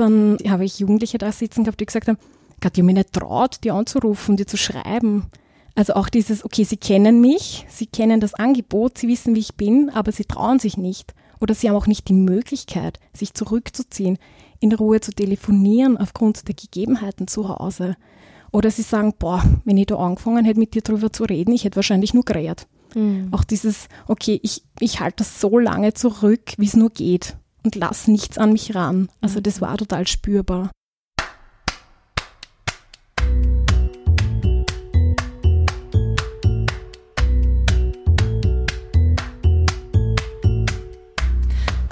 dann habe ich Jugendliche da sitzen gehabt, die gesagt haben, Gott, die haben mich nicht traut, die anzurufen, die zu schreiben. Also auch dieses, okay, sie kennen mich, sie kennen das Angebot, sie wissen, wie ich bin, aber sie trauen sich nicht. Oder sie haben auch nicht die Möglichkeit, sich zurückzuziehen, in Ruhe zu telefonieren aufgrund der Gegebenheiten zu Hause. Oder sie sagen, boah, wenn ich da angefangen hätte, mit dir drüber zu reden, ich hätte wahrscheinlich nur geredet. Mhm. Auch dieses, okay, ich, ich halte das so lange zurück, wie es nur geht und lass nichts an mich ran. Also das war total spürbar.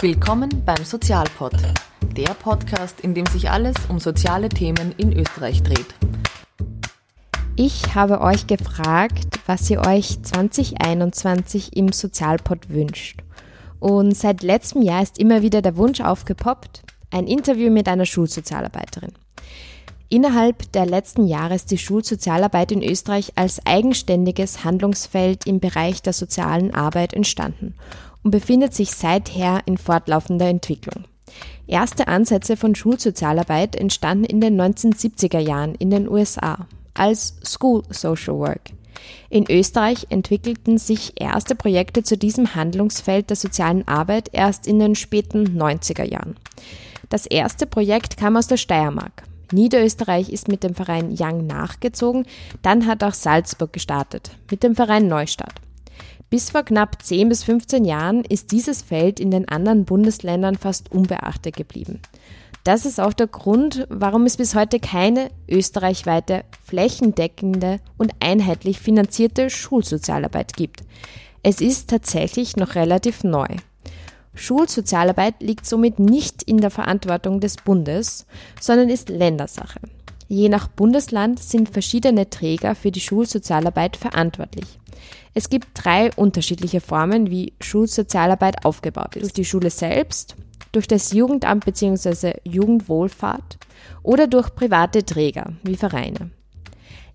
Willkommen beim Sozialpod, der Podcast, in dem sich alles um soziale Themen in Österreich dreht. Ich habe euch gefragt, was ihr euch 2021 im Sozialpod wünscht. Und seit letztem Jahr ist immer wieder der Wunsch aufgepoppt, ein Interview mit einer Schulsozialarbeiterin. Innerhalb der letzten Jahre ist die Schulsozialarbeit in Österreich als eigenständiges Handlungsfeld im Bereich der sozialen Arbeit entstanden und befindet sich seither in fortlaufender Entwicklung. Erste Ansätze von Schulsozialarbeit entstanden in den 1970er Jahren in den USA als School Social Work. In Österreich entwickelten sich erste Projekte zu diesem Handlungsfeld der sozialen Arbeit erst in den späten 90er Jahren. Das erste Projekt kam aus der Steiermark. Niederösterreich ist mit dem Verein Young nachgezogen, dann hat auch Salzburg gestartet mit dem Verein Neustadt. Bis vor knapp 10 bis 15 Jahren ist dieses Feld in den anderen Bundesländern fast unbeachtet geblieben. Das ist auch der Grund, warum es bis heute keine österreichweite, flächendeckende und einheitlich finanzierte Schulsozialarbeit gibt. Es ist tatsächlich noch relativ neu. Schulsozialarbeit liegt somit nicht in der Verantwortung des Bundes, sondern ist Ländersache. Je nach Bundesland sind verschiedene Träger für die Schulsozialarbeit verantwortlich. Es gibt drei unterschiedliche Formen, wie Schulsozialarbeit aufgebaut ist. Durch die Schule selbst, durch das Jugendamt bzw. Jugendwohlfahrt oder durch private Träger wie Vereine.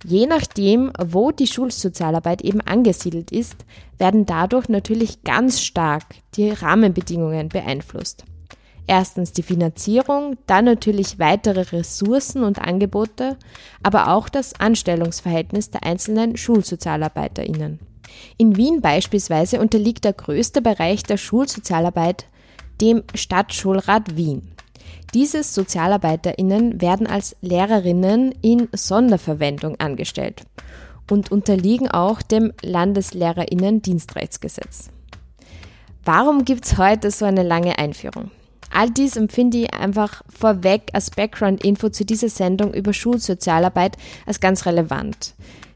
Je nachdem, wo die Schulsozialarbeit eben angesiedelt ist, werden dadurch natürlich ganz stark die Rahmenbedingungen beeinflusst. Erstens die Finanzierung, dann natürlich weitere Ressourcen und Angebote, aber auch das Anstellungsverhältnis der einzelnen Schulsozialarbeiterinnen. In Wien beispielsweise unterliegt der größte Bereich der Schulsozialarbeit dem Stadtschulrat Wien. Diese Sozialarbeiterinnen werden als Lehrerinnen in Sonderverwendung angestellt und unterliegen auch dem Landeslehrerinnen-Dienstrechtsgesetz. Warum gibt es heute so eine lange Einführung? All dies empfinde ich einfach vorweg als Background-Info zu dieser Sendung über Schulsozialarbeit als ganz relevant.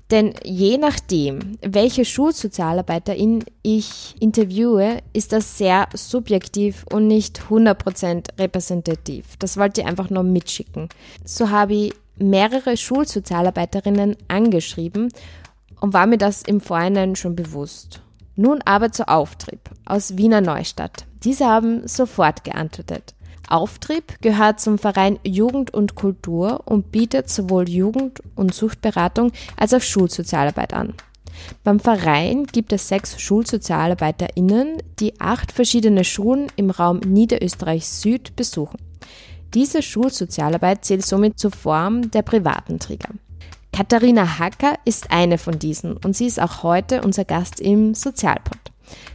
Denn je nachdem, welche Schulsozialarbeiterin ich interviewe, ist das sehr subjektiv und nicht 100% repräsentativ. Das wollte ich einfach nur mitschicken. So habe ich mehrere Schulsozialarbeiterinnen angeschrieben und war mir das im Vorhinein schon bewusst. Nun aber zur Auftrieb aus Wiener Neustadt. Diese haben sofort geantwortet. Auftrieb gehört zum Verein Jugend und Kultur und bietet sowohl Jugend- und Suchtberatung als auch Schulsozialarbeit an. Beim Verein gibt es sechs SchulsozialarbeiterInnen, die acht verschiedene Schulen im Raum Niederösterreich Süd besuchen. Diese Schulsozialarbeit zählt somit zur Form der privaten Träger. Katharina Hacker ist eine von diesen und sie ist auch heute unser Gast im Sozialpod.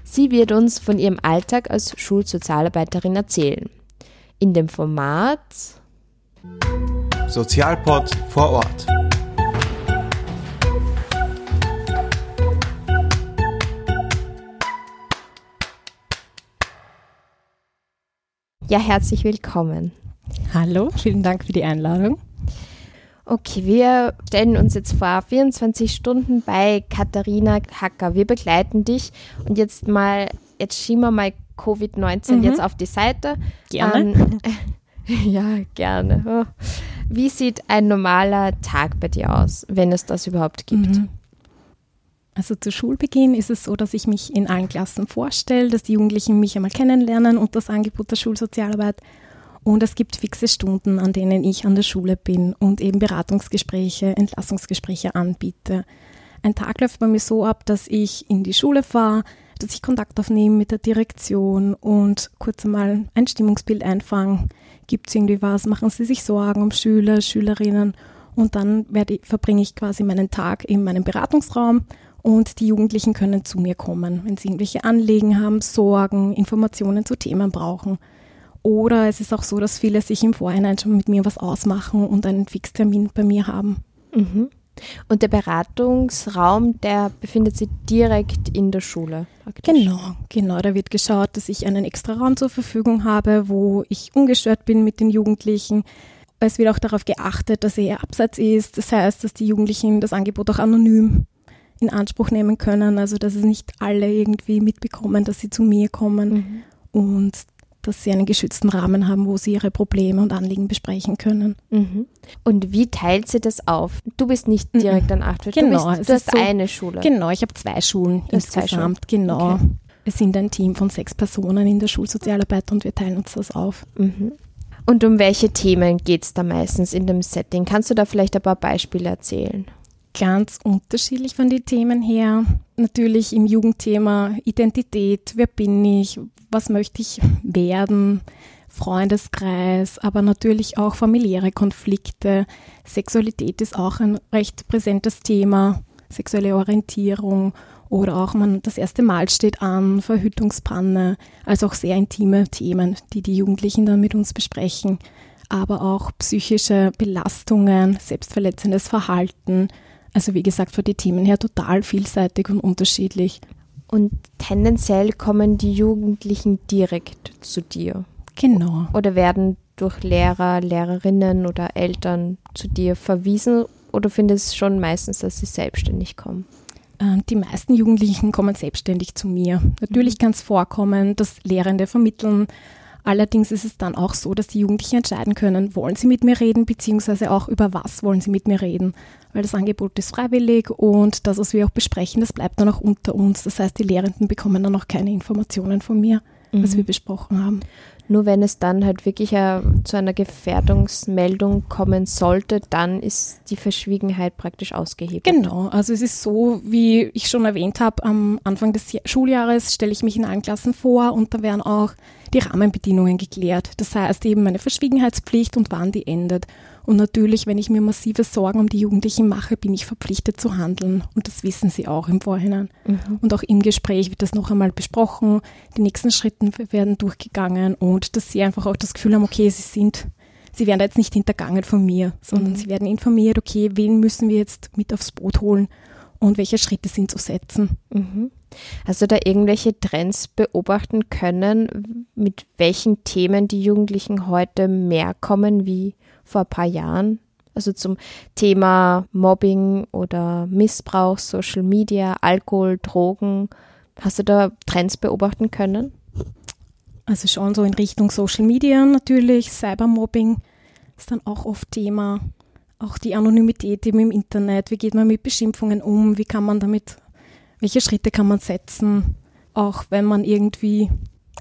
Sie wird uns von ihrem Alltag als Schulsozialarbeiterin erzählen in dem Format Sozialpod vor Ort. Ja, herzlich willkommen. Hallo, vielen Dank für die Einladung. Okay, wir stellen uns jetzt vor, 24 Stunden bei Katharina Hacker. Wir begleiten dich und jetzt mal, jetzt schieben wir mal Covid-19 mhm. jetzt auf die Seite. Gerne. Ähm, ja, gerne. Oh. Wie sieht ein normaler Tag bei dir aus, wenn es das überhaupt gibt? Mhm. Also zu Schulbeginn ist es so, dass ich mich in allen Klassen vorstelle, dass die Jugendlichen mich einmal kennenlernen und das Angebot der Schulsozialarbeit. Und es gibt fixe Stunden, an denen ich an der Schule bin und eben Beratungsgespräche, Entlassungsgespräche anbiete. Ein Tag läuft bei mir so ab, dass ich in die Schule fahre, dass ich Kontakt aufnehme mit der Direktion und kurz einmal ein Stimmungsbild einfange, Gibt es irgendwie was? Machen sie sich Sorgen um Schüler, Schülerinnen? Und dann werde, verbringe ich quasi meinen Tag in meinem Beratungsraum und die Jugendlichen können zu mir kommen, wenn sie irgendwelche Anliegen haben, Sorgen, Informationen zu Themen brauchen. Oder es ist auch so, dass viele sich im Vorhinein schon mit mir was ausmachen und einen Fixtermin bei mir haben. Mhm. Und der Beratungsraum, der befindet sich direkt in der Schule. Praktisch. Genau, genau. Da wird geschaut, dass ich einen extra Raum zur Verfügung habe, wo ich ungestört bin mit den Jugendlichen. Es wird auch darauf geachtet, dass er abseits ist. Das heißt, dass die Jugendlichen das Angebot auch anonym in Anspruch nehmen können. Also dass es nicht alle irgendwie mitbekommen, dass sie zu mir kommen. Mhm. Und dass sie einen geschützten Rahmen haben, wo sie ihre Probleme und Anliegen besprechen können. Mhm. Und wie teilt sie das auf? Du bist nicht mhm. direkt mhm. an Achtfeld, genau, du, bist, du hast so, eine Schule. Genau, ich habe zwei Schulen insgesamt. Zwei Schulen. Genau. Okay. Wir sind ein Team von sechs Personen in der Schulsozialarbeit und wir teilen uns das auf. Mhm. Und um welche Themen geht es da meistens in dem Setting? Kannst du da vielleicht ein paar Beispiele erzählen? Ganz unterschiedlich von den Themen her. Natürlich im Jugendthema Identität, wer bin ich, was möchte ich werden, Freundeskreis, aber natürlich auch familiäre Konflikte. Sexualität ist auch ein recht präsentes Thema, sexuelle Orientierung oder auch man das erste Mal steht an, Verhütungspanne, also auch sehr intime Themen, die die Jugendlichen dann mit uns besprechen, aber auch psychische Belastungen, selbstverletzendes Verhalten, also wie gesagt, von den Themen her total vielseitig und unterschiedlich. Und tendenziell kommen die Jugendlichen direkt zu dir. Genau. Oder werden durch Lehrer, Lehrerinnen oder Eltern zu dir verwiesen oder findest du schon meistens, dass sie selbstständig kommen? Ähm, die meisten Jugendlichen kommen selbstständig zu mir. Natürlich kann es vorkommen, dass Lehrende vermitteln. Allerdings ist es dann auch so, dass die Jugendlichen entscheiden können, wollen sie mit mir reden, beziehungsweise auch über was wollen sie mit mir reden weil das Angebot ist freiwillig und das, was wir auch besprechen, das bleibt dann auch unter uns. Das heißt, die Lehrenden bekommen dann auch keine Informationen von mir, mhm. was wir besprochen haben. Nur wenn es dann halt wirklich äh, zu einer Gefährdungsmeldung kommen sollte, dann ist die Verschwiegenheit praktisch ausgehebelt. Genau, also es ist so, wie ich schon erwähnt habe, am Anfang des Schuljahres stelle ich mich in allen Klassen vor und da werden auch die Rahmenbedingungen geklärt. Das heißt eben meine Verschwiegenheitspflicht und wann die endet. Und natürlich, wenn ich mir massive Sorgen um die Jugendlichen mache, bin ich verpflichtet zu handeln. Und das wissen sie auch im Vorhinein. Mhm. Und auch im Gespräch wird das noch einmal besprochen. Die nächsten Schritte werden durchgegangen und dass sie einfach auch das Gefühl haben, okay, sie sind, sie werden jetzt nicht hintergangen von mir, sondern mhm. sie werden informiert, okay, wen müssen wir jetzt mit aufs Boot holen und welche Schritte sind zu setzen. Mhm. Hast du da irgendwelche Trends beobachten können, mit welchen Themen die Jugendlichen heute mehr kommen wie vor ein paar Jahren. Also zum Thema Mobbing oder Missbrauch, Social Media, Alkohol, Drogen. Hast du da Trends beobachten können? Also schon so in Richtung Social Media natürlich, Cybermobbing ist dann auch oft Thema. Auch die Anonymität eben im Internet. Wie geht man mit Beschimpfungen um? Wie kann man damit, welche Schritte kann man setzen? Auch wenn man irgendwie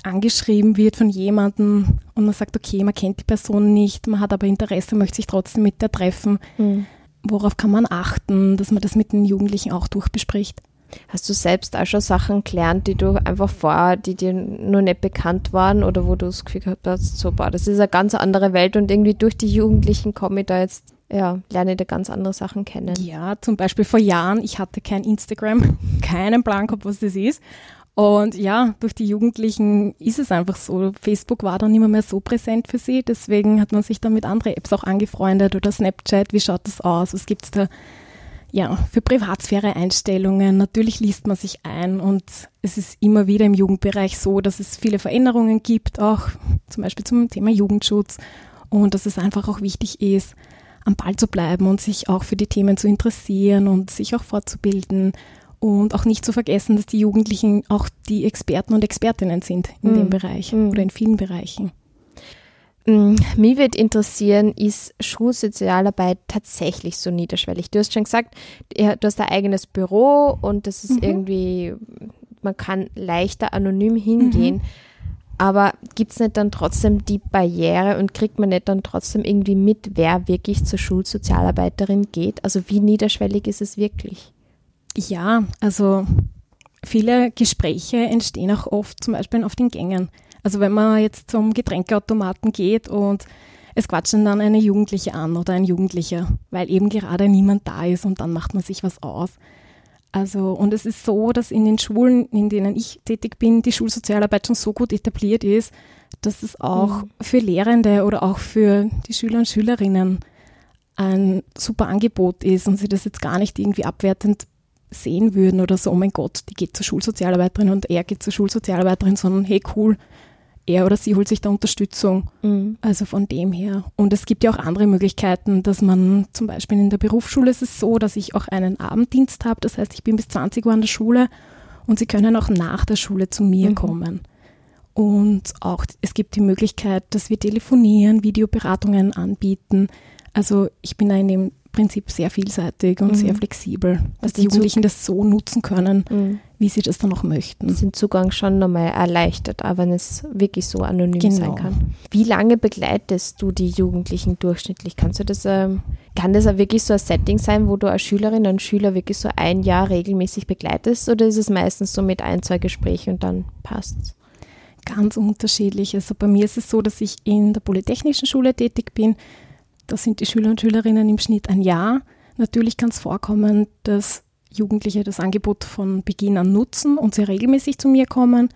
angeschrieben wird von jemandem und man sagt, okay, man kennt die Person nicht, man hat aber Interesse, möchte sich trotzdem mit der treffen. Mhm. Worauf kann man achten, dass man das mit den Jugendlichen auch durchbespricht? Hast du selbst auch schon Sachen gelernt, die du einfach vorher, die dir nur nicht bekannt waren oder wo du das Gefühl gehabt hast, so, boah, das ist eine ganz andere Welt und irgendwie durch die Jugendlichen komme ich da jetzt, ja, lerne da ganz andere Sachen kennen. Ja, zum Beispiel vor Jahren, ich hatte kein Instagram, keinen Plan gehabt, was das ist. Und ja, durch die Jugendlichen ist es einfach so. Facebook war dann immer mehr so präsent für sie. Deswegen hat man sich dann mit anderen Apps auch angefreundet oder Snapchat. Wie schaut das aus? Was gibt es da? Ja, für Privatsphäre-Einstellungen. Natürlich liest man sich ein und es ist immer wieder im Jugendbereich so, dass es viele Veränderungen gibt, auch zum Beispiel zum Thema Jugendschutz und dass es einfach auch wichtig ist, am Ball zu bleiben und sich auch für die Themen zu interessieren und sich auch fortzubilden und auch nicht zu vergessen, dass die Jugendlichen auch die Experten und Expertinnen sind in mhm. dem Bereich mhm. oder in vielen Bereichen. Mm, mich würde interessieren, ist Schulsozialarbeit tatsächlich so niederschwellig? Du hast schon gesagt, du hast ein eigenes Büro und das ist mhm. irgendwie, man kann leichter anonym hingehen. Aber gibt es nicht dann trotzdem die Barriere und kriegt man nicht dann trotzdem irgendwie mit, wer wirklich zur Schulsozialarbeiterin geht? Also wie niederschwellig ist es wirklich? Ja, also viele Gespräche entstehen auch oft zum Beispiel auf den Gängen. Also wenn man jetzt zum Getränkeautomaten geht und es quatschen dann eine Jugendliche an oder ein Jugendlicher, weil eben gerade niemand da ist und dann macht man sich was aus. Also, und es ist so, dass in den Schulen, in denen ich tätig bin, die Schulsozialarbeit schon so gut etabliert ist, dass es auch mhm. für Lehrende oder auch für die Schüler und Schülerinnen ein super Angebot ist und sie das jetzt gar nicht irgendwie abwertend sehen würden oder so, oh mein Gott, die geht zur Schulsozialarbeiterin und er geht zur Schulsozialarbeiterin, sondern hey cool, er oder sie holt sich da Unterstützung. Mhm. Also von dem her. Und es gibt ja auch andere Möglichkeiten, dass man zum Beispiel in der Berufsschule ist es so, dass ich auch einen Abenddienst habe. Das heißt, ich bin bis 20 Uhr an der Schule und sie können auch nach der Schule zu mir mhm. kommen. Und auch es gibt die Möglichkeit, dass wir telefonieren, Videoberatungen anbieten. Also ich bin da in dem Prinzip sehr vielseitig und mhm. sehr flexibel, dass die Jugendlichen das so nutzen können, mhm. wie sie das dann auch möchten. Den Zugang schon nochmal erleichtert, aber wenn es wirklich so anonym genau. sein kann. Wie lange begleitest du die Jugendlichen durchschnittlich? Kannst du das, ähm, kann das auch wirklich so ein Setting sein, wo du als Schülerin und Schüler wirklich so ein Jahr regelmäßig begleitest oder ist es meistens so mit ein, zwei Gesprächen und dann passt's? Ganz unterschiedlich. Also bei mir ist es so, dass ich in der Polytechnischen Schule tätig bin da sind die Schüler und Schülerinnen im Schnitt ein Jahr. Natürlich kann es vorkommen, dass Jugendliche das Angebot von Beginn an nutzen und sehr regelmäßig zu mir kommen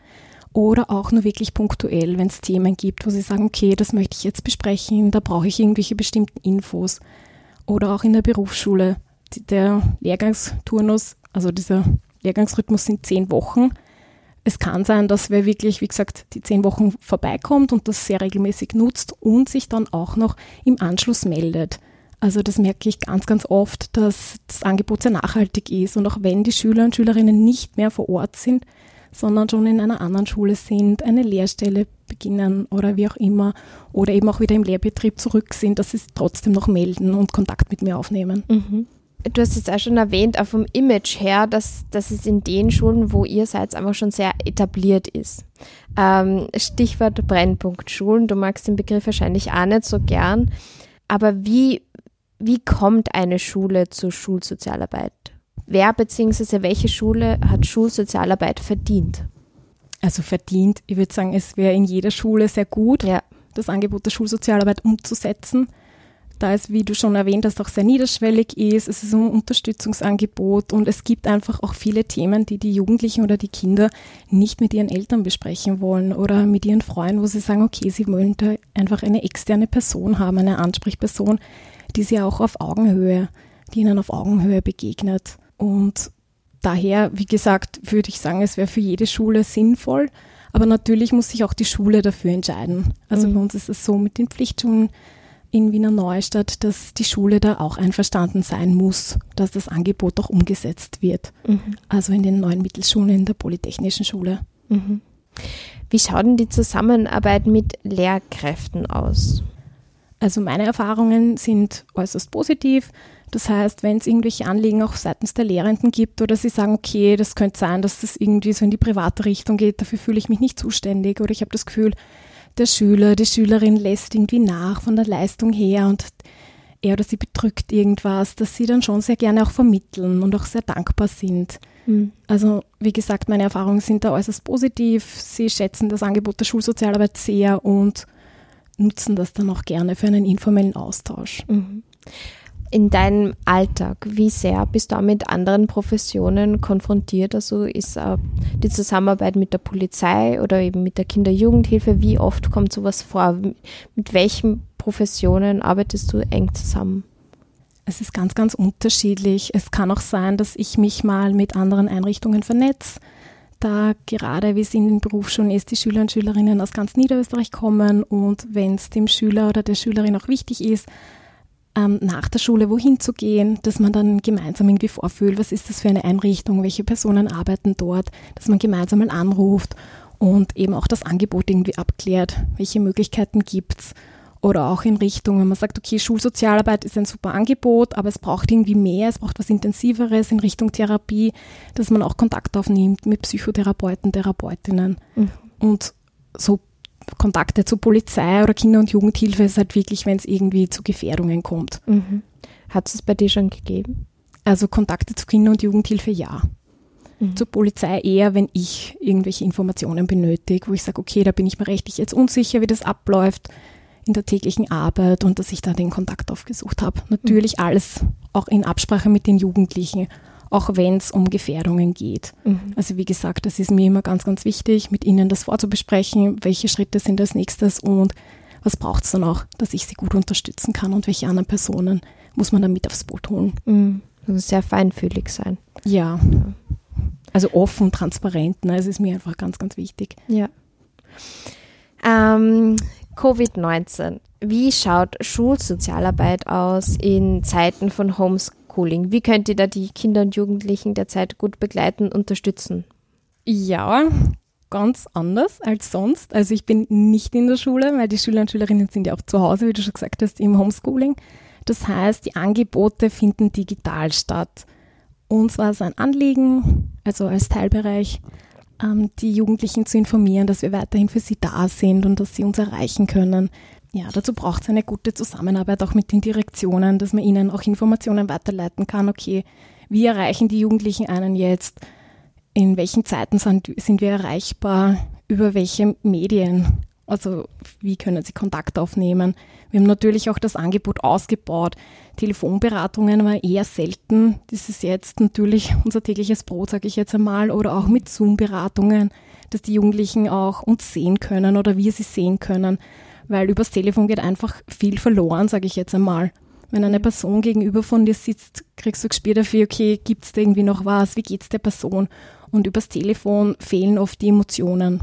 oder auch nur wirklich punktuell, wenn es Themen gibt, wo sie sagen, okay, das möchte ich jetzt besprechen, da brauche ich irgendwelche bestimmten Infos. Oder auch in der Berufsschule. Der Lehrgangsturnus, also dieser Lehrgangsrhythmus sind zehn Wochen es kann sein, dass wer wirklich, wie gesagt, die zehn Wochen vorbeikommt und das sehr regelmäßig nutzt und sich dann auch noch im Anschluss meldet. Also das merke ich ganz, ganz oft, dass das Angebot sehr nachhaltig ist und auch wenn die Schüler und Schülerinnen nicht mehr vor Ort sind, sondern schon in einer anderen Schule sind, eine Lehrstelle beginnen oder wie auch immer oder eben auch wieder im Lehrbetrieb zurück sind, dass sie trotzdem noch melden und Kontakt mit mir aufnehmen. Mhm du hast jetzt auch schon erwähnt, auch vom Image her, dass, dass es in den Schulen, wo ihr seid, einfach schon sehr etabliert ist. Ähm, Stichwort Brennpunkt Schulen, du magst den Begriff wahrscheinlich auch nicht so gern, aber wie, wie kommt eine Schule zur Schulsozialarbeit? Wer bzw. welche Schule hat Schulsozialarbeit verdient? Also verdient, ich würde sagen, es wäre in jeder Schule sehr gut, ja. das Angebot der Schulsozialarbeit umzusetzen da es, wie du schon erwähnt hast, auch sehr niederschwellig ist. Es ist ein Unterstützungsangebot und es gibt einfach auch viele Themen, die die Jugendlichen oder die Kinder nicht mit ihren Eltern besprechen wollen oder mit ihren Freunden, wo sie sagen, okay, sie wollen da einfach eine externe Person haben, eine Ansprechperson, die sie auch auf Augenhöhe, die ihnen auf Augenhöhe begegnet. Und daher, wie gesagt, würde ich sagen, es wäre für jede Schule sinnvoll. Aber natürlich muss sich auch die Schule dafür entscheiden. Also mhm. bei uns ist es so mit den Pflichtschulen, in Wiener Neustadt, dass die Schule da auch einverstanden sein muss, dass das Angebot auch umgesetzt wird. Mhm. Also in den neuen Mittelschulen, in der Polytechnischen Schule. Mhm. Wie schaut denn die Zusammenarbeit mit Lehrkräften aus? Also meine Erfahrungen sind äußerst positiv. Das heißt, wenn es irgendwelche Anliegen auch seitens der Lehrenden gibt oder sie sagen, okay, das könnte sein, dass das irgendwie so in die private Richtung geht, dafür fühle ich mich nicht zuständig oder ich habe das Gefühl, der Schüler, die Schülerin lässt irgendwie nach von der Leistung her und er oder sie bedrückt irgendwas, dass sie dann schon sehr gerne auch vermitteln und auch sehr dankbar sind. Mhm. Also wie gesagt, meine Erfahrungen sind da äußerst positiv. Sie schätzen das Angebot der Schulsozialarbeit sehr und nutzen das dann auch gerne für einen informellen Austausch. Mhm in deinem Alltag, wie sehr bist du mit anderen Professionen konfrontiert? Also ist äh, die Zusammenarbeit mit der Polizei oder eben mit der Kinder-Jugendhilfe, wie oft kommt sowas vor? Mit welchen Professionen arbeitest du eng zusammen? Es ist ganz, ganz unterschiedlich. Es kann auch sein, dass ich mich mal mit anderen Einrichtungen vernetze. Da gerade, wie es in den Berufsschulen ist, die Schüler und Schülerinnen aus ganz Niederösterreich kommen und wenn es dem Schüler oder der Schülerin auch wichtig ist, ähm, nach der Schule wohin zu gehen, dass man dann gemeinsam irgendwie vorfühlt, was ist das für eine Einrichtung, welche Personen arbeiten dort, dass man gemeinsam mal anruft und eben auch das Angebot irgendwie abklärt, welche Möglichkeiten gibt's oder auch in Richtung, wenn man sagt, okay, Schulsozialarbeit ist ein super Angebot, aber es braucht irgendwie mehr, es braucht was Intensiveres in Richtung Therapie, dass man auch Kontakt aufnimmt mit Psychotherapeuten, Therapeutinnen. Mhm. Und so Kontakte zur Polizei oder Kinder- und Jugendhilfe ist halt wirklich, wenn es irgendwie zu Gefährdungen kommt. Mhm. Hat es bei dir schon gegeben? Also Kontakte zu Kinder- und Jugendhilfe ja. Mhm. Zur Polizei eher, wenn ich irgendwelche Informationen benötige, wo ich sage, okay, da bin ich mir rechtlich jetzt unsicher, wie das abläuft in der täglichen Arbeit und dass ich da den Kontakt aufgesucht habe. Natürlich mhm. alles auch in Absprache mit den Jugendlichen, auch wenn es um Gefährdungen geht. Mhm. Also wie gesagt, das ist mir immer ganz, ganz wichtig, mit ihnen das vorzubesprechen, welche Schritte sind als nächstes und was braucht es dann auch, dass ich sie gut unterstützen kann und welche anderen Personen muss man dann mit aufs Boot holen. Mhm. Also sehr feinfühlig sein. Ja. Also offen, transparent, ne? das ist mir einfach ganz, ganz wichtig. Ja. Ähm, Covid-19. Wie schaut Schulsozialarbeit aus in Zeiten von Homeschooling? Wie könnt ihr da die Kinder und Jugendlichen derzeit gut begleiten, unterstützen? Ja, ganz anders als sonst. Also ich bin nicht in der Schule, weil die Schüler und Schülerinnen sind ja auch zu Hause, wie du schon gesagt hast, im Homeschooling. Das heißt, die Angebote finden digital statt. Uns war es ein Anliegen, also als Teilbereich, ähm, die Jugendlichen zu informieren, dass wir weiterhin für sie da sind und dass sie uns erreichen können. Ja, dazu braucht es eine gute Zusammenarbeit auch mit den Direktionen, dass man ihnen auch Informationen weiterleiten kann. Okay, wie erreichen die Jugendlichen einen jetzt? In welchen Zeiten sind, sind wir erreichbar? Über welche Medien? Also wie können sie Kontakt aufnehmen? Wir haben natürlich auch das Angebot ausgebaut. Telefonberatungen war eher selten. Das ist jetzt natürlich unser tägliches Brot, sage ich jetzt einmal, oder auch mit Zoom-Beratungen, dass die Jugendlichen auch uns sehen können oder wir sie sehen können, weil übers Telefon geht einfach viel verloren, sage ich jetzt einmal. Wenn eine Person gegenüber von dir sitzt, kriegst du Gespür dafür, okay, gibt es da irgendwie noch was, wie geht es der Person? Und übers Telefon fehlen oft die Emotionen.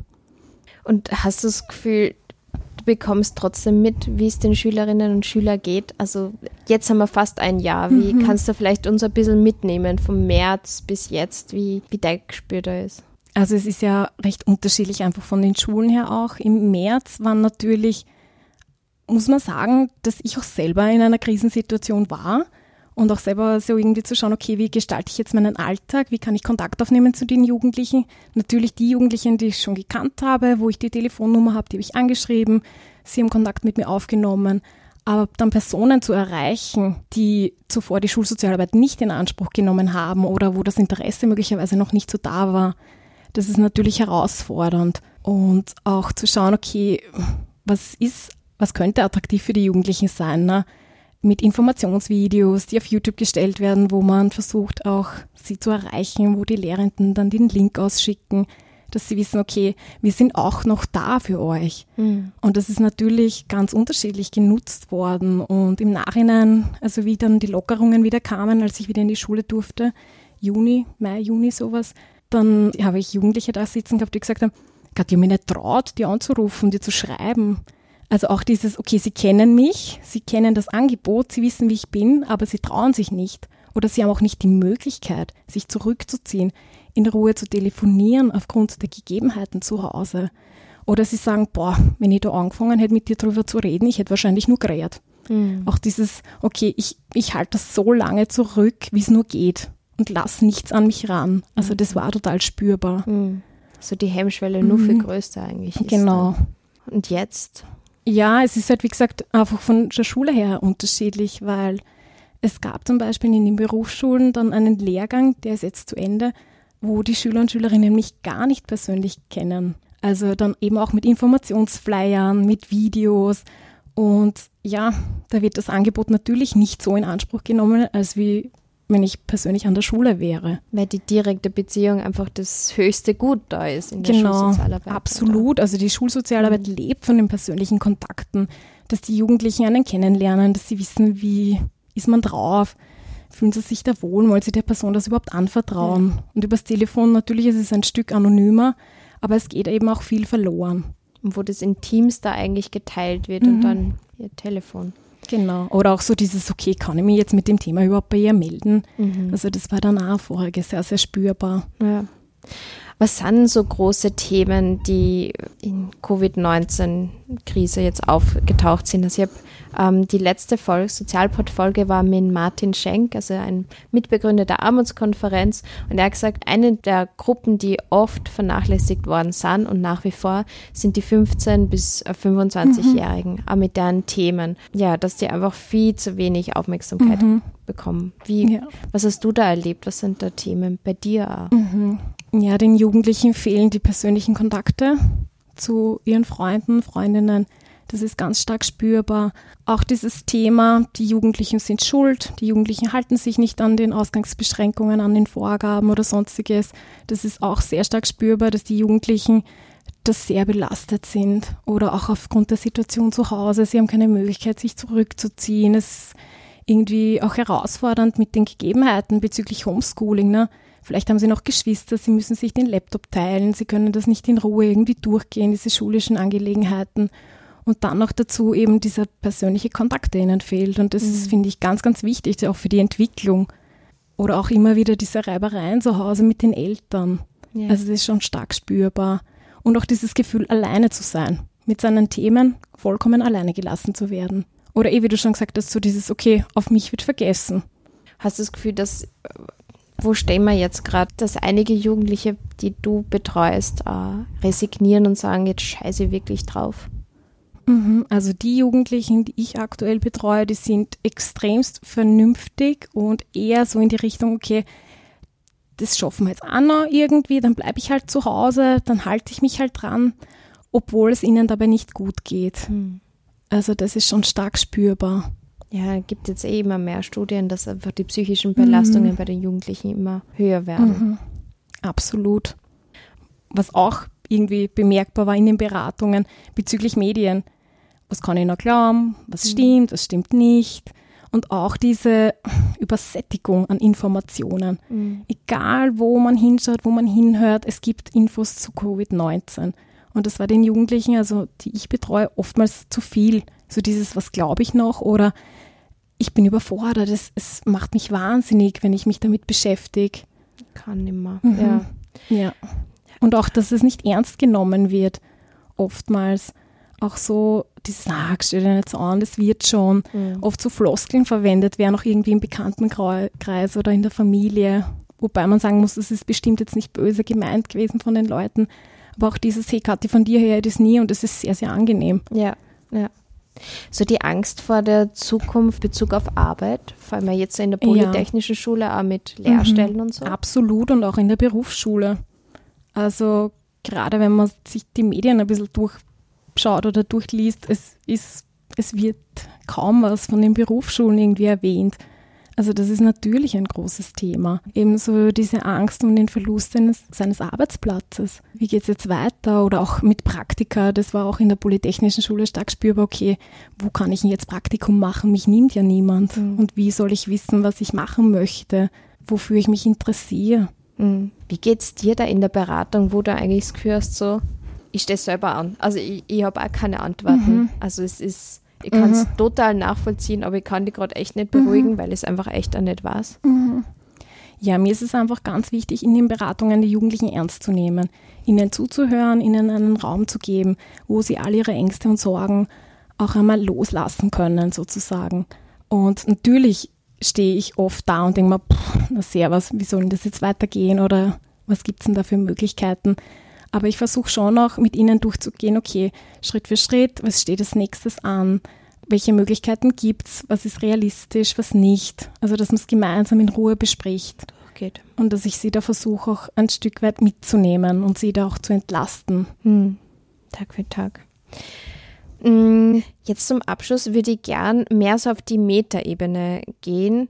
Und hast du das Gefühl, du bekommst trotzdem mit, wie es den Schülerinnen und Schülern geht? Also jetzt haben wir fast ein Jahr. Wie mhm. kannst du vielleicht uns ein bisschen mitnehmen vom März bis jetzt, wie, wie dein Gespür da ist? Also es ist ja recht unterschiedlich einfach von den Schulen her auch. Im März waren natürlich, muss man sagen, dass ich auch selber in einer Krisensituation war und auch selber so irgendwie zu schauen, okay, wie gestalte ich jetzt meinen Alltag, wie kann ich Kontakt aufnehmen zu den Jugendlichen. Natürlich die Jugendlichen, die ich schon gekannt habe, wo ich die Telefonnummer habe, die habe ich angeschrieben, sie haben Kontakt mit mir aufgenommen. Aber dann Personen zu erreichen, die zuvor die Schulsozialarbeit nicht in Anspruch genommen haben oder wo das Interesse möglicherweise noch nicht so da war, das ist natürlich herausfordernd. Und auch zu schauen, okay, was ist, was könnte attraktiv für die Jugendlichen sein? Ne? mit Informationsvideos, die auf YouTube gestellt werden, wo man versucht auch sie zu erreichen, wo die Lehrenden dann den Link ausschicken, dass sie wissen, okay, wir sind auch noch da für euch. Mhm. Und das ist natürlich ganz unterschiedlich genutzt worden. Und im Nachhinein, also wie dann die Lockerungen wieder kamen, als ich wieder in die Schule durfte, Juni, Mai, Juni sowas, dann habe ich Jugendliche da sitzen gehabt, die gesagt haben, Gott, ich habe mich nicht traut, die anzurufen, die zu schreiben. Also auch dieses, okay, sie kennen mich, sie kennen das Angebot, sie wissen, wie ich bin, aber sie trauen sich nicht. Oder sie haben auch nicht die Möglichkeit, sich zurückzuziehen, in Ruhe zu telefonieren aufgrund der Gegebenheiten zu Hause. Oder sie sagen, boah, wenn ich da angefangen hätte, mit dir drüber zu reden, ich hätte wahrscheinlich nur geredet. Mhm. Auch dieses, okay, ich, ich halte das so lange zurück, wie es nur geht und lass nichts an mich ran. Also das war total spürbar. Mhm. So die Hemmschwelle nur viel mhm. größer eigentlich. Genau. Und jetzt? Ja, es ist halt, wie gesagt, einfach von der Schule her unterschiedlich, weil es gab zum Beispiel in den Berufsschulen dann einen Lehrgang, der ist jetzt zu Ende, wo die Schüler und Schülerinnen mich gar nicht persönlich kennen. Also dann eben auch mit Informationsflyern, mit Videos. Und ja, da wird das Angebot natürlich nicht so in Anspruch genommen, als wie wenn ich persönlich an der Schule wäre. Weil die direkte Beziehung einfach das höchste Gut da ist in der genau, Schulsozialarbeit. Absolut. Oder? Also die Schulsozialarbeit mhm. lebt von den persönlichen Kontakten, dass die Jugendlichen einen kennenlernen, dass sie wissen, wie ist man drauf, fühlen sie sich da wohl, wollen sie der Person das überhaupt anvertrauen. Ja. Und übers Telefon natürlich ist es ein Stück anonymer, aber es geht eben auch viel verloren. Und wo das in Teams da eigentlich geteilt wird mhm. und dann ihr Telefon. Genau. Oder auch so dieses, okay, kann ich mich jetzt mit dem Thema überhaupt bei ihr melden? Mhm. Also das war dann auch vorher sehr, sehr spürbar. Ja. Was sind so große Themen, die in Covid-19-Krise jetzt aufgetaucht sind? Also ich habe ähm, die letzte Folge, Sozialportfolge war mit Martin Schenk, also ein Mitbegründer der Armutskonferenz. Und er hat gesagt, eine der Gruppen, die oft vernachlässigt worden sind und nach wie vor, sind die 15- bis 25-Jährigen, mhm. auch mit deren Themen. Ja, dass die einfach viel zu wenig Aufmerksamkeit mhm. bekommen. Wie, ja. Was hast du da erlebt? Was sind da Themen bei dir auch? Mhm. Ja, den Jugendlichen fehlen die persönlichen Kontakte zu ihren Freunden, Freundinnen. Das ist ganz stark spürbar. Auch dieses Thema, die Jugendlichen sind schuld, die Jugendlichen halten sich nicht an den Ausgangsbeschränkungen, an den Vorgaben oder sonstiges. Das ist auch sehr stark spürbar, dass die Jugendlichen das sehr belastet sind oder auch aufgrund der Situation zu Hause. Sie haben keine Möglichkeit, sich zurückzuziehen. Es ist irgendwie auch herausfordernd mit den Gegebenheiten bezüglich Homeschooling. Ne? Vielleicht haben sie noch Geschwister, sie müssen sich den Laptop teilen, sie können das nicht in Ruhe irgendwie durchgehen, diese schulischen Angelegenheiten. Und dann noch dazu eben dieser persönliche Kontakt, der ihnen fehlt. Und das mhm. ist, finde ich, ganz, ganz wichtig, auch für die Entwicklung. Oder auch immer wieder diese Reibereien zu Hause mit den Eltern. Ja. Also das ist schon stark spürbar. Und auch dieses Gefühl, alleine zu sein, mit seinen Themen vollkommen alleine gelassen zu werden. Oder eh, wie du schon gesagt hast, so dieses, okay, auf mich wird vergessen. Hast du das Gefühl, dass wo stehen wir jetzt gerade, dass einige Jugendliche, die du betreust, äh, resignieren und sagen, jetzt scheiße wirklich drauf? Mhm, also die Jugendlichen, die ich aktuell betreue, die sind extremst vernünftig und eher so in die Richtung, okay, das schaffen wir jetzt auch noch irgendwie, dann bleibe ich halt zu Hause, dann halte ich mich halt dran, obwohl es ihnen dabei nicht gut geht. Mhm. Also das ist schon stark spürbar. Ja, gibt jetzt eh immer mehr Studien, dass einfach die psychischen Belastungen mhm. bei den Jugendlichen immer höher werden. Mhm. Absolut. Was auch irgendwie bemerkbar war in den Beratungen bezüglich Medien. Was kann ich noch glauben? Was mhm. stimmt? Was stimmt nicht? Und auch diese Übersättigung an Informationen. Mhm. Egal, wo man hinschaut, wo man hinhört, es gibt Infos zu Covid-19. Und das war den Jugendlichen, also die ich betreue, oftmals zu viel. So dieses, was glaube ich noch? Oder ich bin überfordert. Es, es macht mich wahnsinnig, wenn ich mich damit beschäftige. Kann nimmer. Mhm. Ja. ja. Und auch, dass es nicht ernst genommen wird. Oftmals auch so dieses, ah, stell dir nicht so an, das wird schon. Mhm. Oft so Floskeln verwendet werden, auch irgendwie im Bekanntenkreis oder in der Familie. Wobei man sagen muss, das ist bestimmt jetzt nicht böse gemeint gewesen von den Leuten. Aber auch dieses, hey Kathi, von dir her das nie und das ist sehr, sehr angenehm. Ja, ja. So die Angst vor der Zukunft Bezug auf Arbeit, vor allem jetzt in der Polytechnischen ja. Schule auch mit Lehrstellen mhm. und so. Absolut und auch in der Berufsschule. Also gerade wenn man sich die Medien ein bisschen durchschaut oder durchliest, es ist, es wird kaum was von den Berufsschulen irgendwie erwähnt. Also das ist natürlich ein großes Thema. Ebenso diese Angst um den Verlust seines, seines Arbeitsplatzes. Wie geht es jetzt weiter? Oder auch mit Praktika, das war auch in der Polytechnischen Schule stark spürbar, okay, wo kann ich jetzt Praktikum machen? Mich nimmt ja niemand. Mhm. Und wie soll ich wissen, was ich machen möchte? Wofür ich mich interessiere? Mhm. Wie geht es dir da in der Beratung, wo du eigentlich das Gefühl hast, so, ich stehe selber an. Also ich, ich habe auch keine Antworten. Mhm. Also es ist ich kann es mhm. total nachvollziehen, aber ich kann die gerade echt nicht beruhigen, mhm. weil es einfach echt auch nicht weiß. Mhm. Ja, mir ist es einfach ganz wichtig, in den Beratungen die Jugendlichen ernst zu nehmen, ihnen zuzuhören, ihnen einen Raum zu geben, wo sie all ihre Ängste und Sorgen auch einmal loslassen können, sozusagen. Und natürlich stehe ich oft da und denke mir, pff, na sehr was, wie soll denn das jetzt weitergehen oder was gibt es denn da für Möglichkeiten? Aber ich versuche schon auch mit ihnen durchzugehen, okay, Schritt für Schritt, was steht als nächstes an? Welche Möglichkeiten gibt es? Was ist realistisch, was nicht? Also, dass man es gemeinsam in Ruhe bespricht. Geht. Und dass ich sie da versuche, auch ein Stück weit mitzunehmen und sie da auch zu entlasten. Hm. Tag für Tag. Hm, jetzt zum Abschluss würde ich gern mehr so auf die Metaebene gehen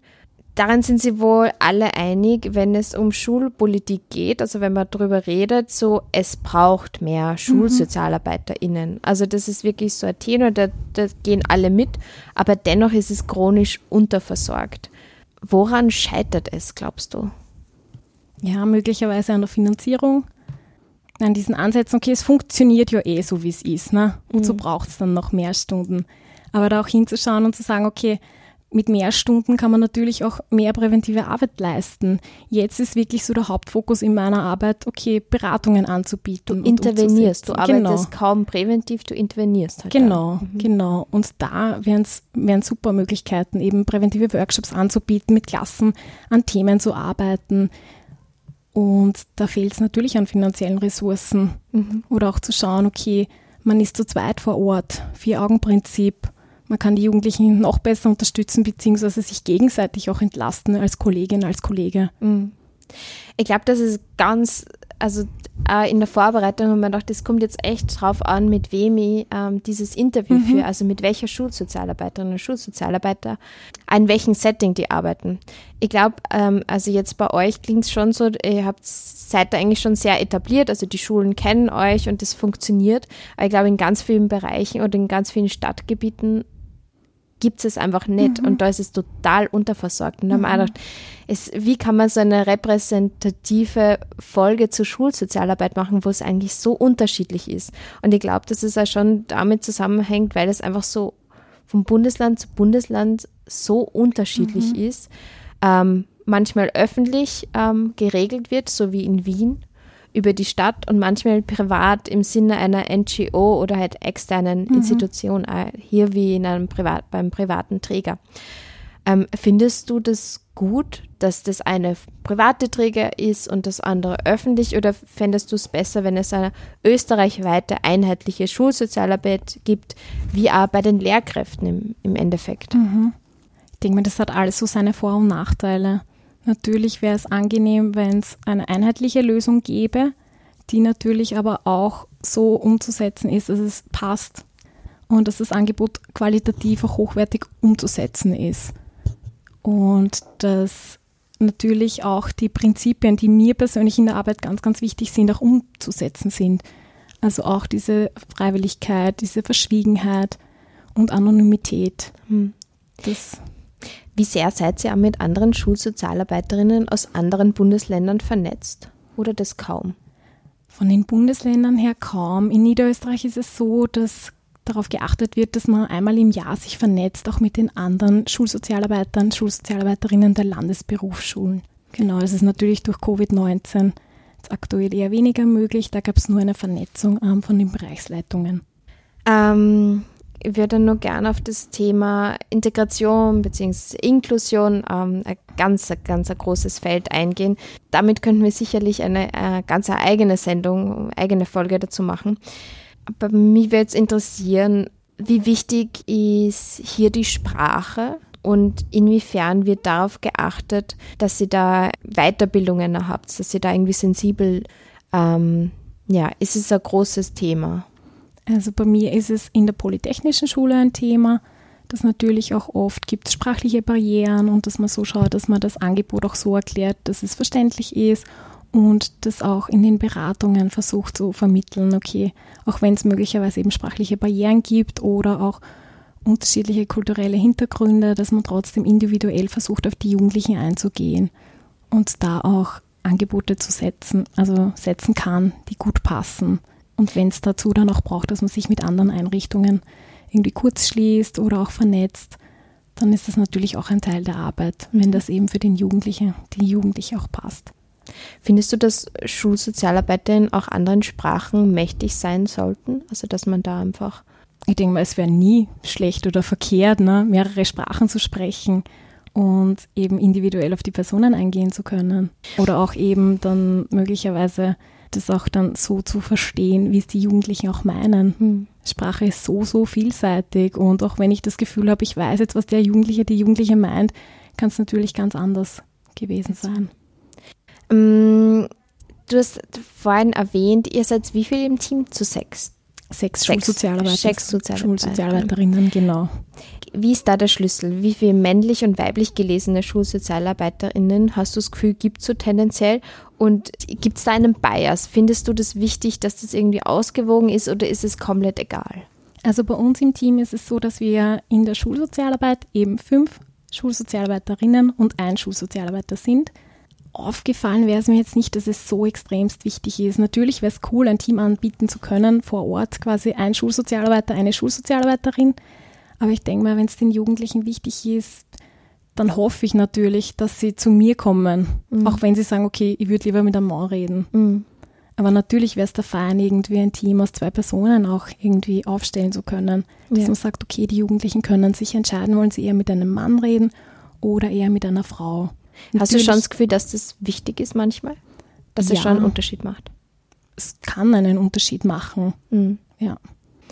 Daran sind sie wohl alle einig, wenn es um Schulpolitik geht, also wenn man darüber redet, so es braucht mehr SchulsozialarbeiterInnen. Also das ist wirklich so ein Thema, da, da gehen alle mit, aber dennoch ist es chronisch unterversorgt. Woran scheitert es, glaubst du? Ja, möglicherweise an der Finanzierung, an diesen Ansätzen, okay, es funktioniert ja eh so, wie es ist, ne? Und mhm. so braucht es dann noch mehr Stunden. Aber da auch hinzuschauen und zu sagen, okay, mit mehr Stunden kann man natürlich auch mehr präventive Arbeit leisten. Jetzt ist wirklich so der Hauptfokus in meiner Arbeit, okay, Beratungen anzubieten. Du intervenierst, du arbeitest genau. kaum präventiv, du intervenierst halt. Genau, mhm. genau. Und da wären es super Möglichkeiten, eben präventive Workshops anzubieten, mit Klassen an Themen zu arbeiten. Und da fehlt es natürlich an finanziellen Ressourcen. Mhm. Oder auch zu schauen, okay, man ist zu zweit vor Ort, Vier-Augen-Prinzip man kann die Jugendlichen noch besser unterstützen, beziehungsweise sich gegenseitig auch entlasten als Kollegin, als Kollege. Mhm. Ich glaube, das ist ganz, also äh, in der Vorbereitung haben wir gedacht, das kommt jetzt echt drauf an, mit wem ich ähm, dieses Interview mhm. führe, also mit welcher Schulsozialarbeiterin und Schulsozialarbeiter, in welchem Setting die arbeiten. Ich glaube, ähm, also jetzt bei euch klingt es schon so, ihr habt seid da eigentlich schon sehr etabliert, also die Schulen kennen euch und das funktioniert. Aber ich glaube, in ganz vielen Bereichen oder in ganz vielen Stadtgebieten gibt es einfach nicht mhm. und da ist es total unterversorgt. Und da mhm. haben wir gedacht, es, wie kann man so eine repräsentative Folge zur Schulsozialarbeit machen, wo es eigentlich so unterschiedlich ist? Und ich glaube, dass es auch schon damit zusammenhängt, weil es einfach so vom Bundesland zu Bundesland so unterschiedlich mhm. ist. Ähm, manchmal öffentlich ähm, geregelt wird, so wie in Wien über die Stadt und manchmal privat im Sinne einer NGO oder halt externen mhm. Institution, äh, hier wie in einem Privat, beim privaten Träger. Ähm, findest du das gut, dass das eine private Träger ist und das andere öffentlich oder fändest du es besser, wenn es eine österreichweite einheitliche Schulsozialarbeit gibt, wie auch bei den Lehrkräften im, im Endeffekt? Mhm. Ich denke mir, das hat alles so seine Vor- und Nachteile. Natürlich wäre es angenehm, wenn es eine einheitliche Lösung gäbe, die natürlich aber auch so umzusetzen ist, dass es passt und dass das Angebot qualitativ auch hochwertig umzusetzen ist. Und dass natürlich auch die Prinzipien, die mir persönlich in der Arbeit ganz, ganz wichtig sind, auch umzusetzen sind. Also auch diese Freiwilligkeit, diese Verschwiegenheit und Anonymität. Hm. Das wie sehr seid ihr mit anderen Schulsozialarbeiterinnen aus anderen Bundesländern vernetzt? Oder das kaum? Von den Bundesländern her kaum. In Niederösterreich ist es so, dass darauf geachtet wird, dass man einmal im Jahr sich vernetzt, auch mit den anderen Schulsozialarbeitern, Schulsozialarbeiterinnen der Landesberufsschulen. Genau, das ist natürlich durch Covid-19 aktuell eher weniger möglich. Da gab es nur eine Vernetzung ähm, von den Bereichsleitungen. Ähm, ich würde nur gerne auf das Thema Integration bzw. Inklusion ähm, ein ganz, ganz ein großes Feld eingehen. Damit könnten wir sicherlich eine äh, ganz eigene Sendung, eigene Folge dazu machen. Aber mich würde jetzt interessieren, wie wichtig ist hier die Sprache und inwiefern wird darauf geachtet, dass ihr da Weiterbildungen habt, dass ihr da irgendwie sensibel, ähm, ja, ist es ein großes Thema? Also bei mir ist es in der Polytechnischen Schule ein Thema, dass natürlich auch oft gibt es sprachliche Barrieren und dass man so schaut, dass man das Angebot auch so erklärt, dass es verständlich ist und das auch in den Beratungen versucht zu vermitteln, okay, auch wenn es möglicherweise eben sprachliche Barrieren gibt oder auch unterschiedliche kulturelle Hintergründe, dass man trotzdem individuell versucht, auf die Jugendlichen einzugehen und da auch Angebote zu setzen, also setzen kann, die gut passen. Und wenn es dazu dann auch braucht, dass man sich mit anderen Einrichtungen irgendwie kurz schließt oder auch vernetzt, dann ist das natürlich auch ein Teil der Arbeit, wenn das eben für den Jugendlichen, die Jugendliche auch passt. Findest du, dass Schulsozialarbeiterinnen auch anderen Sprachen mächtig sein sollten? Also dass man da einfach. Ich denke mal, es wäre nie schlecht oder verkehrt, ne, mehrere Sprachen zu sprechen und eben individuell auf die Personen eingehen zu können. Oder auch eben dann möglicherweise das auch dann so zu verstehen, wie es die Jugendlichen auch meinen. Hm. Sprache ist so, so vielseitig und auch wenn ich das Gefühl habe, ich weiß jetzt, was der Jugendliche, die Jugendliche meint, kann es natürlich ganz anders gewesen sein. Ähm, du hast vorhin erwähnt, ihr seid wie viel im Team? Zu sechs? Sechs, sechs Schulsozialarbeiter, sechs Schulsozialarbeiterinnen, genau. Wie ist da der Schlüssel? Wie viele männlich und weiblich gelesene Schulsozialarbeiterinnen hast du das Gefühl, gibt es so tendenziell? Und gibt es da einen Bias? Findest du das wichtig, dass das irgendwie ausgewogen ist oder ist es komplett egal? Also bei uns im Team ist es so, dass wir in der Schulsozialarbeit eben fünf Schulsozialarbeiterinnen und ein Schulsozialarbeiter sind aufgefallen wäre es mir jetzt nicht, dass es so extremst wichtig ist. Natürlich wäre es cool, ein Team anbieten zu können, vor Ort quasi ein Schulsozialarbeiter, eine Schulsozialarbeiterin. Aber ich denke mal, wenn es den Jugendlichen wichtig ist, dann hoffe ich natürlich, dass sie zu mir kommen, Mhm. auch wenn sie sagen, okay, ich würde lieber mit einem Mann reden. Mhm. Aber natürlich wäre es der Fein, irgendwie ein Team aus zwei Personen auch irgendwie aufstellen zu können. Dass Ja. man sagt, okay, die Jugendlichen können sich entscheiden, wollen sie eher mit einem Mann reden oder eher mit einer Frau. Hast du Natürlich, schon das Gefühl, dass das wichtig ist manchmal? Dass es Ja. schon einen Unterschied macht? es kann einen Unterschied machen. Mhm. Ja.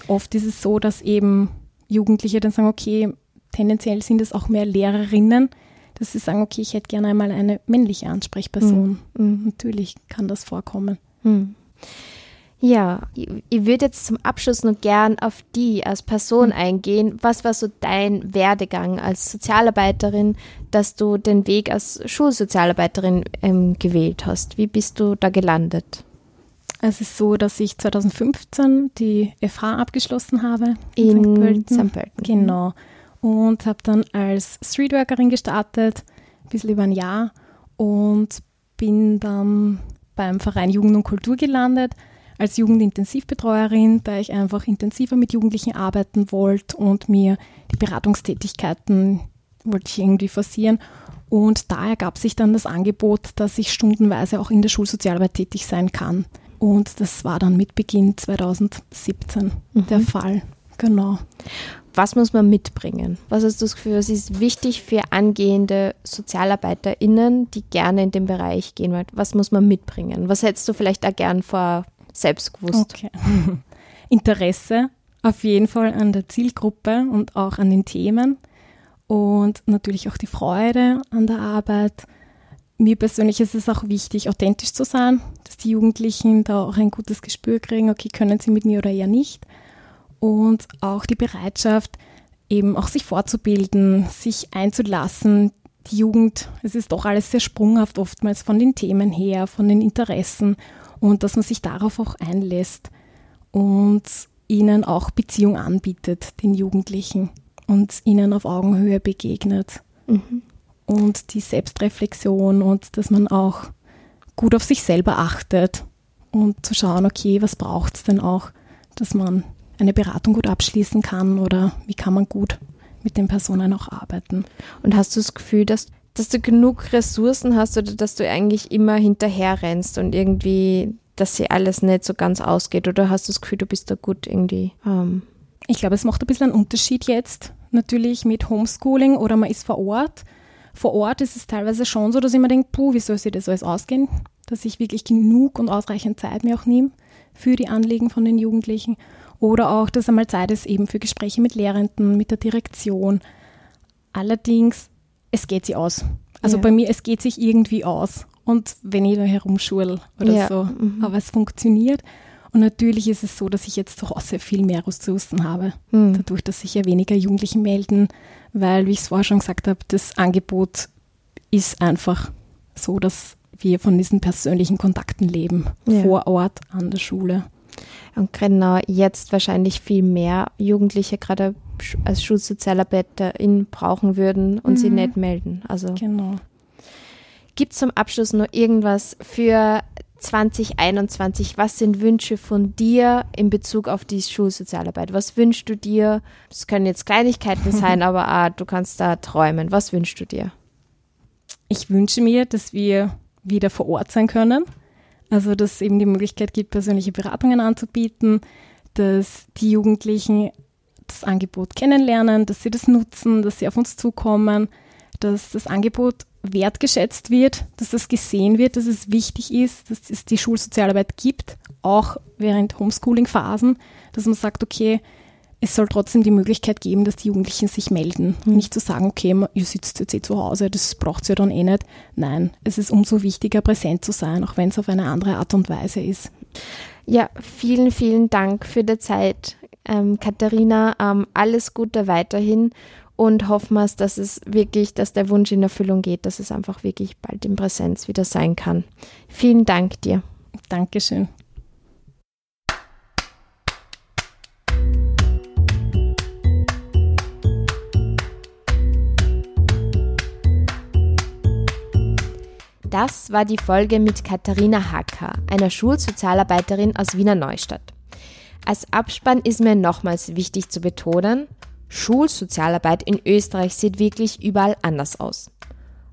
Oft ist es so, dass eben Jugendliche dann sagen, okay, tendenziell sind es auch mehr Lehrerinnen, dass sie sagen, okay, ich hätte gerne einmal eine männliche Ansprechperson. Mhm. Natürlich kann das vorkommen. Hm. Ja, ich, ich würde jetzt zum Abschluss noch gern auf die als Person eingehen. Was war so dein Werdegang als Sozialarbeiterin, dass du den Weg als Schulsozialarbeiterin ähm, gewählt hast? Wie bist du da gelandet? Es ist so, dass ich 2015 die FH abgeschlossen habe In St. Pölten. St. Pölten. Genau. Und habe dann als Streetworkerin gestartet, ein bisschen über ein Jahr und bin dann beim Verein Jugend und Kultur gelandet als Jugendintensivbetreuerin, da ich einfach intensiver mit Jugendlichen arbeiten wollte und mir die Beratungstätigkeiten wollte ich irgendwie forcieren. Und da ergab sich dann das Angebot, dass ich stundenweise auch in der Schulsozialarbeit tätig sein kann. Und das war dann mit Beginn 2017 der Fall. Genau. Was muss man mitbringen? Was hast du das Gefühl, was ist wichtig für angehende SozialarbeiterInnen, die gerne in den Bereich gehen wollen? Was muss man mitbringen? Was hättest du vielleicht auch gern vor selbst gewusst? Okay. Interesse auf jeden Fall an der Zielgruppe und auch an den Themen und natürlich auch die Freude an der Arbeit. Mir persönlich ist es auch wichtig, authentisch zu sein, dass die Jugendlichen da auch ein gutes Gespür kriegen, okay, können sie mit mir oder eher nicht. Und auch die Bereitschaft, eben auch sich fortzubilden, sich einzulassen. Die Jugend, es ist doch alles sehr sprunghaft oftmals von den Themen her, von den Interessen und dass man sich darauf auch einlässt und ihnen auch Beziehung anbietet, den Jugendlichen und ihnen auf Augenhöhe begegnet. Mhm. Und die Selbstreflexion und dass man auch gut auf sich selber achtet und zu schauen, okay, was braucht es denn auch, dass man eine Beratung gut abschließen kann oder wie kann man gut mit den Personen auch arbeiten. Und hast du das Gefühl, dass, dass du genug Ressourcen hast oder dass du eigentlich immer hinterher rennst und irgendwie, dass sie alles nicht so ganz ausgeht? Oder hast du das Gefühl, du bist da gut irgendwie? Ähm, Ich glaube, es macht ein bisschen einen Unterschied jetzt, natürlich mit Homeschooling oder man ist vor Ort. Vor Ort ist es teilweise schon so, dass ich mir denke, puh, wie soll sich das alles ausgehen? Dass ich wirklich genug und ausreichend Zeit mir auch nehme für die Anliegen von den Jugendlichen. Oder auch, dass einmal Zeit ist eben für Gespräche mit Lehrenden, mit der Direktion. Allerdings, es geht sich aus. Also Ja. bei mir, es geht sich irgendwie aus. Und wenn ich da herumschule oder Ja, so. mhm. Aber es funktioniert. Und natürlich ist es so, dass ich jetzt zu Hause viel mehr Ressourcen habe. hm. Dadurch, dass sich ja weniger Jugendliche melden, weil, wie ich es vorher schon gesagt habe, das Angebot ist einfach so, dass wir von diesen persönlichen Kontakten leben, Ja. vor Ort an der Schule. Und genau jetzt wahrscheinlich viel mehr Jugendliche gerade als Schulsozialarbeiterin brauchen würden und sie Mhm. nicht melden. Also Genau. gibt es zum Abschluss noch irgendwas für 2021? Was sind Wünsche von dir in Bezug auf die Schulsozialarbeit? Was wünschst du dir? Es können jetzt Kleinigkeiten sein, aber auch, du kannst da träumen. Was wünschst du dir? Ich wünsche mir, dass wir wieder vor Ort sein können. Also, dass es eben die Möglichkeit gibt, persönliche Beratungen anzubieten, dass die Jugendlichen das Angebot kennenlernen, dass sie das nutzen, dass sie auf uns zukommen, dass das Angebot wertgeschätzt wird, dass das gesehen wird, dass es wichtig ist, dass es die Schulsozialarbeit gibt, auch während Homeschooling-Phasen, dass man sagt, okay, es soll trotzdem die Möglichkeit geben, dass die Jugendlichen sich melden. Nicht zu sagen, okay, ihr sitzt jetzt eh zu Hause, das braucht ihr dann eh nicht. Nein, es ist umso wichtiger, präsent zu sein, auch wenn es auf eine andere Art und Weise ist. Ja, vielen, vielen Dank für die Zeit, ähm, Katharina. Ähm, alles Gute weiterhin und hoffen wir, dass es wirklich, dass der Wunsch in Erfüllung geht, dass es einfach wirklich bald in Präsenz wieder sein kann. Vielen Dank dir. Dankeschön. Das war die Folge mit Katharina Hacker, einer Schulsozialarbeiterin aus Wiener Neustadt. Als Abspann ist mir nochmals wichtig zu betonen, Schulsozialarbeit in Österreich sieht wirklich überall anders aus.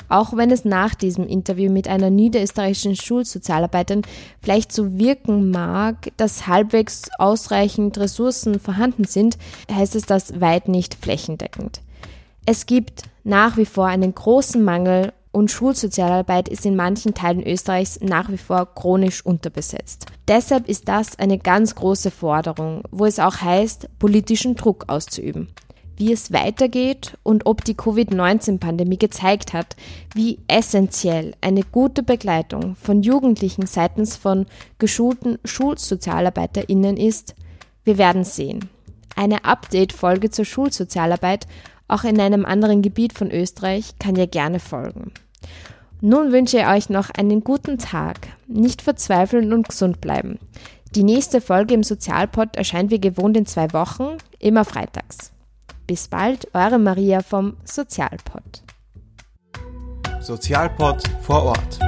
Auch wenn es nach diesem Interview mit einer niederösterreichischen Schulsozialarbeiterin vielleicht so wirken mag, dass halbwegs ausreichend Ressourcen vorhanden sind, heißt es das weit nicht flächendeckend. Es gibt nach wie vor einen großen Mangel und Schulsozialarbeit ist in manchen Teilen Österreichs nach wie vor chronisch unterbesetzt. Deshalb ist das eine ganz große Forderung, wo es auch heißt, politischen Druck auszuüben wie es weitergeht und ob die Covid-19-Pandemie gezeigt hat, wie essentiell eine gute Begleitung von Jugendlichen seitens von geschulten Schulsozialarbeiterinnen ist, wir werden sehen. Eine Update-Folge zur Schulsozialarbeit, auch in einem anderen Gebiet von Österreich, kann ja gerne folgen. Nun wünsche ich euch noch einen guten Tag, nicht verzweifeln und gesund bleiben. Die nächste Folge im Sozialpod erscheint wie gewohnt in zwei Wochen, immer freitags. Bis bald, eure Maria vom Sozialpod. Sozialpod vor Ort.